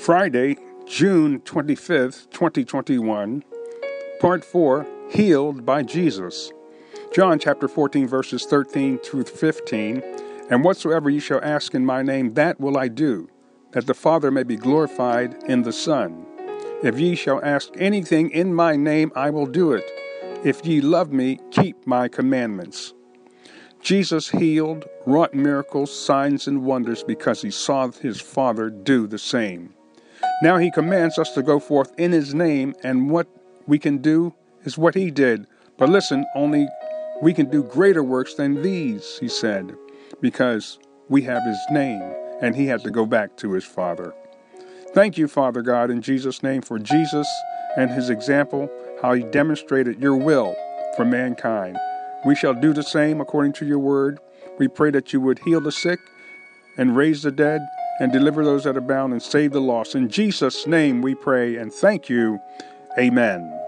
Friday, June 25th, 2021, Part 4 Healed by Jesus. John chapter 14, verses 13 through 15. And whatsoever ye shall ask in my name, that will I do, that the Father may be glorified in the Son. If ye shall ask anything in my name, I will do it. If ye love me, keep my commandments. Jesus healed, wrought miracles, signs, and wonders because he saw his Father do the same. Now he commands us to go forth in his name, and what we can do is what he did. But listen, only we can do greater works than these, he said, because we have his name, and he had to go back to his Father. Thank you, Father God, in Jesus' name, for Jesus and his example, how he demonstrated your will for mankind. We shall do the same according to your word. We pray that you would heal the sick and raise the dead and deliver those that are bound and save the lost. In Jesus' name we pray and thank you. Amen.